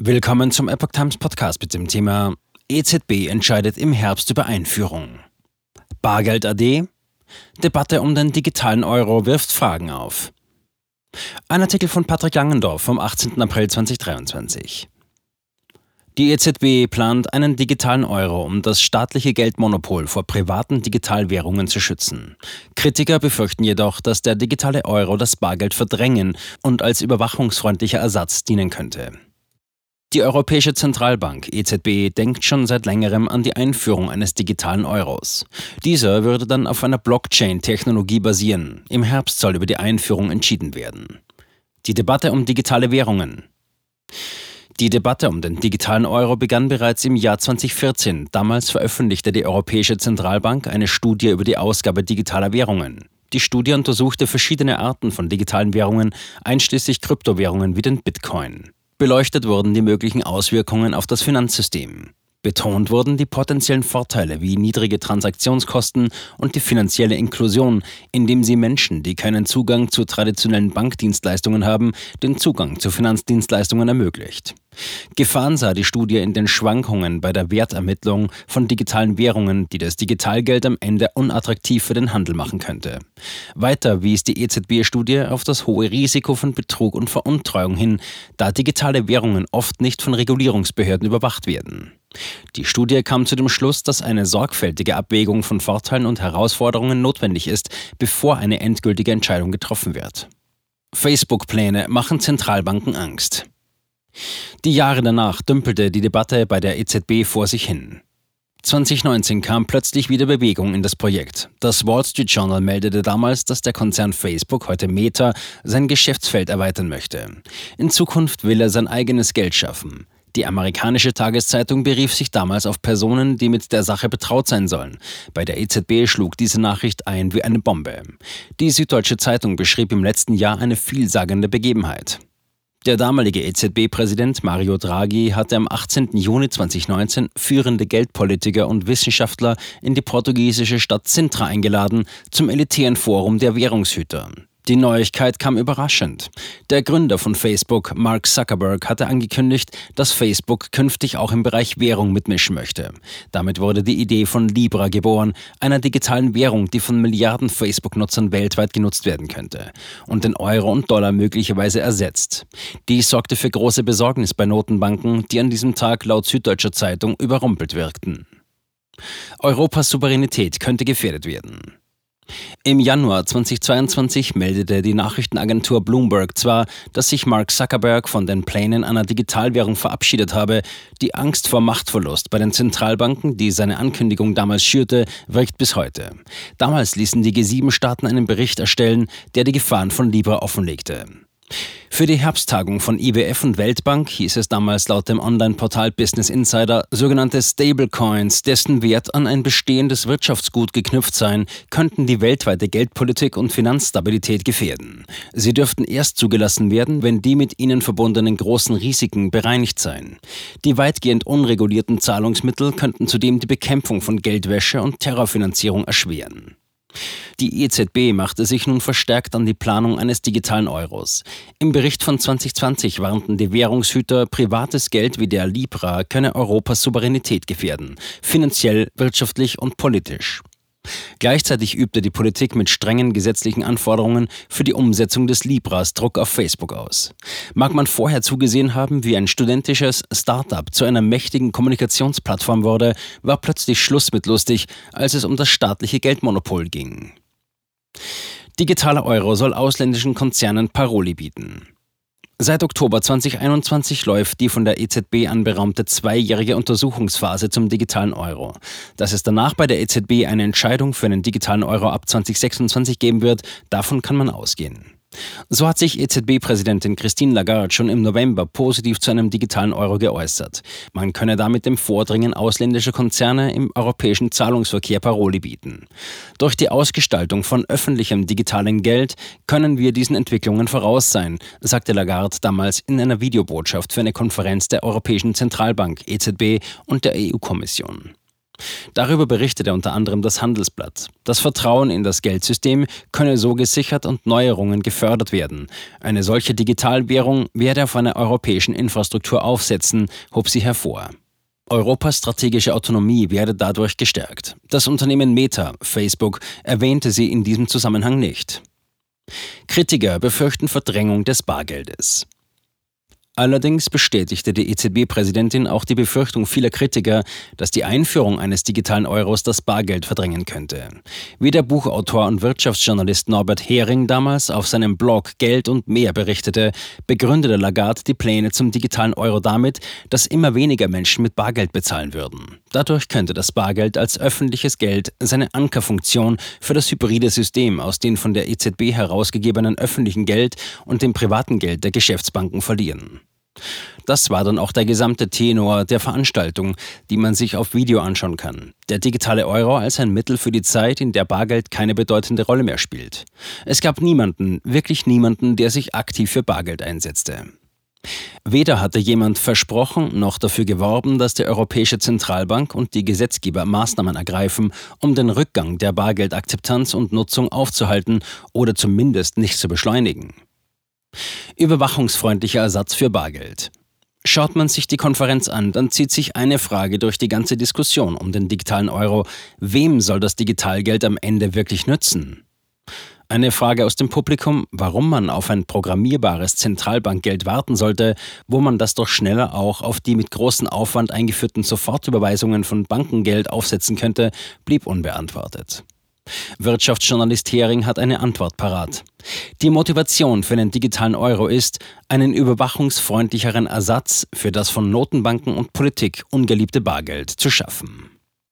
Willkommen zum Epoch Times Podcast mit dem Thema EZB entscheidet im Herbst über Einführung. Bargeld AD? Debatte um den digitalen Euro wirft Fragen auf. Ein Artikel von Patrick Langendorf vom 18. April 2023. Die EZB plant einen digitalen Euro, um das staatliche Geldmonopol vor privaten Digitalwährungen zu schützen. Kritiker befürchten jedoch, dass der digitale Euro das Bargeld verdrängen und als überwachungsfreundlicher Ersatz dienen könnte. Die Europäische Zentralbank EZB denkt schon seit längerem an die Einführung eines digitalen Euros. Dieser würde dann auf einer Blockchain-Technologie basieren. Im Herbst soll über die Einführung entschieden werden. Die Debatte um digitale Währungen. Die Debatte um den digitalen Euro begann bereits im Jahr 2014. Damals veröffentlichte die Europäische Zentralbank eine Studie über die Ausgabe digitaler Währungen. Die Studie untersuchte verschiedene Arten von digitalen Währungen, einschließlich Kryptowährungen wie den Bitcoin. Beleuchtet wurden die möglichen Auswirkungen auf das Finanzsystem. Betont wurden die potenziellen Vorteile wie niedrige Transaktionskosten und die finanzielle Inklusion, indem sie Menschen, die keinen Zugang zu traditionellen Bankdienstleistungen haben, den Zugang zu Finanzdienstleistungen ermöglicht. Gefahren sah die Studie in den Schwankungen bei der Wertermittlung von digitalen Währungen, die das Digitalgeld am Ende unattraktiv für den Handel machen könnte. Weiter wies die EZB-Studie auf das hohe Risiko von Betrug und Veruntreuung hin, da digitale Währungen oft nicht von Regulierungsbehörden überwacht werden. Die Studie kam zu dem Schluss, dass eine sorgfältige Abwägung von Vorteilen und Herausforderungen notwendig ist, bevor eine endgültige Entscheidung getroffen wird. Facebook-Pläne machen Zentralbanken Angst. Die Jahre danach dümpelte die Debatte bei der EZB vor sich hin. 2019 kam plötzlich wieder Bewegung in das Projekt. Das Wall Street Journal meldete damals, dass der Konzern Facebook, heute Meta, sein Geschäftsfeld erweitern möchte. In Zukunft will er sein eigenes Geld schaffen. Die amerikanische Tageszeitung berief sich damals auf Personen, die mit der Sache betraut sein sollen. Bei der EZB schlug diese Nachricht ein wie eine Bombe. Die Süddeutsche Zeitung beschrieb im letzten Jahr eine vielsagende Begebenheit. Der damalige EZB-Präsident Mario Draghi hatte am 18. Juni 2019 führende Geldpolitiker und Wissenschaftler in die portugiesische Stadt Sintra eingeladen zum elitären Forum der Währungshüter. Die Neuigkeit kam überraschend. Der Gründer von Facebook, Mark Zuckerberg, hatte angekündigt, dass Facebook künftig auch im Bereich Währung mitmischen möchte. Damit wurde die Idee von Libra geboren, einer digitalen Währung, die von Milliarden Facebook-Nutzern weltweit genutzt werden könnte und den Euro und Dollar möglicherweise ersetzt. Dies sorgte für große Besorgnis bei Notenbanken, die an diesem Tag laut Süddeutscher Zeitung überrumpelt wirkten. Europas Souveränität könnte gefährdet werden. Im Januar 2022 meldete die Nachrichtenagentur Bloomberg zwar, dass sich Mark Zuckerberg von den Plänen einer Digitalwährung verabschiedet habe, die Angst vor Machtverlust bei den Zentralbanken, die seine Ankündigung damals schürte, wirkt bis heute. Damals ließen die G7-Staaten einen Bericht erstellen, der die Gefahren von Libra offenlegte. Für die Herbsttagung von IWF und Weltbank hieß es damals laut dem Online-Portal Business Insider, sogenannte Stablecoins, dessen Wert an ein bestehendes Wirtschaftsgut geknüpft seien, könnten die weltweite Geldpolitik und Finanzstabilität gefährden. Sie dürften erst zugelassen werden, wenn die mit ihnen verbundenen großen Risiken bereinigt seien. Die weitgehend unregulierten Zahlungsmittel könnten zudem die Bekämpfung von Geldwäsche und Terrorfinanzierung erschweren. Die EZB machte sich nun verstärkt an die Planung eines digitalen Euros. Im Bericht von 2020 warnten die Währungshüter, privates Geld wie der Libra könne Europas Souveränität gefährden, finanziell, wirtschaftlich und politisch. Gleichzeitig übte die Politik mit strengen gesetzlichen Anforderungen für die Umsetzung des Libras Druck auf Facebook aus. Mag man vorher zugesehen haben, wie ein studentisches Startup zu einer mächtigen Kommunikationsplattform wurde, war plötzlich Schluss mit lustig, als es um das staatliche Geldmonopol ging. Digitaler Euro soll ausländischen Konzernen Paroli bieten. Seit Oktober 2021 läuft die von der EZB anberaumte zweijährige Untersuchungsphase zum digitalen Euro. Dass es danach bei der EZB eine Entscheidung für einen digitalen Euro ab 2026 geben wird, davon kann man ausgehen. So hat sich EZB-Präsidentin Christine Lagarde schon im November positiv zu einem digitalen Euro geäußert. Man könne damit dem Vordringen ausländischer Konzerne im europäischen Zahlungsverkehr Paroli bieten. Durch die Ausgestaltung von öffentlichem digitalen Geld können wir diesen Entwicklungen voraus sein, sagte Lagarde damals in einer Videobotschaft für eine Konferenz der Europäischen Zentralbank EZB und der EU-Kommission. Darüber berichtete unter anderem das Handelsblatt. Das Vertrauen in das Geldsystem könne so gesichert und Neuerungen gefördert werden. Eine solche Digitalwährung werde auf einer europäischen Infrastruktur aufsetzen, hob sie hervor. Europas strategische Autonomie werde dadurch gestärkt. Das Unternehmen Meta, Facebook, erwähnte sie in diesem Zusammenhang nicht. Kritiker befürchten Verdrängung des Bargeldes. Allerdings bestätigte die EZB-Präsidentin auch die Befürchtung vieler Kritiker, dass die Einführung eines digitalen Euros das Bargeld verdrängen könnte. Wie der Buchautor und Wirtschaftsjournalist Norbert Hering damals auf seinem Blog Geld und mehr berichtete, begründete Lagarde die Pläne zum digitalen Euro damit, dass immer weniger Menschen mit Bargeld bezahlen würden. Dadurch könnte das Bargeld als öffentliches Geld seine Ankerfunktion für das hybride System aus den von der EZB herausgegebenen öffentlichen Geld und dem privaten Geld der Geschäftsbanken verlieren. Das war dann auch der gesamte Tenor der Veranstaltung, die man sich auf Video anschauen kann. Der digitale Euro als ein Mittel für die Zeit, in der Bargeld keine bedeutende Rolle mehr spielt. Es gab niemanden, wirklich niemanden, der sich aktiv für Bargeld einsetzte. Weder hatte jemand versprochen noch dafür geworben, dass die Europäische Zentralbank und die Gesetzgeber Maßnahmen ergreifen, um den Rückgang der Bargeldakzeptanz und Nutzung aufzuhalten oder zumindest nicht zu beschleunigen. Überwachungsfreundlicher Ersatz für Bargeld. Schaut man sich die Konferenz an, dann zieht sich eine Frage durch die ganze Diskussion um den digitalen Euro. Wem soll das Digitalgeld am Ende wirklich nützen? Eine Frage aus dem Publikum, warum man auf ein programmierbares Zentralbankgeld warten sollte, wo man das doch schneller auch auf die mit großem Aufwand eingeführten Sofortüberweisungen von Bankengeld aufsetzen könnte, blieb unbeantwortet. Wirtschaftsjournalist Hering hat eine Antwort parat. Die Motivation für den digitalen Euro ist, einen überwachungsfreundlicheren Ersatz für das von Notenbanken und Politik ungeliebte Bargeld zu schaffen.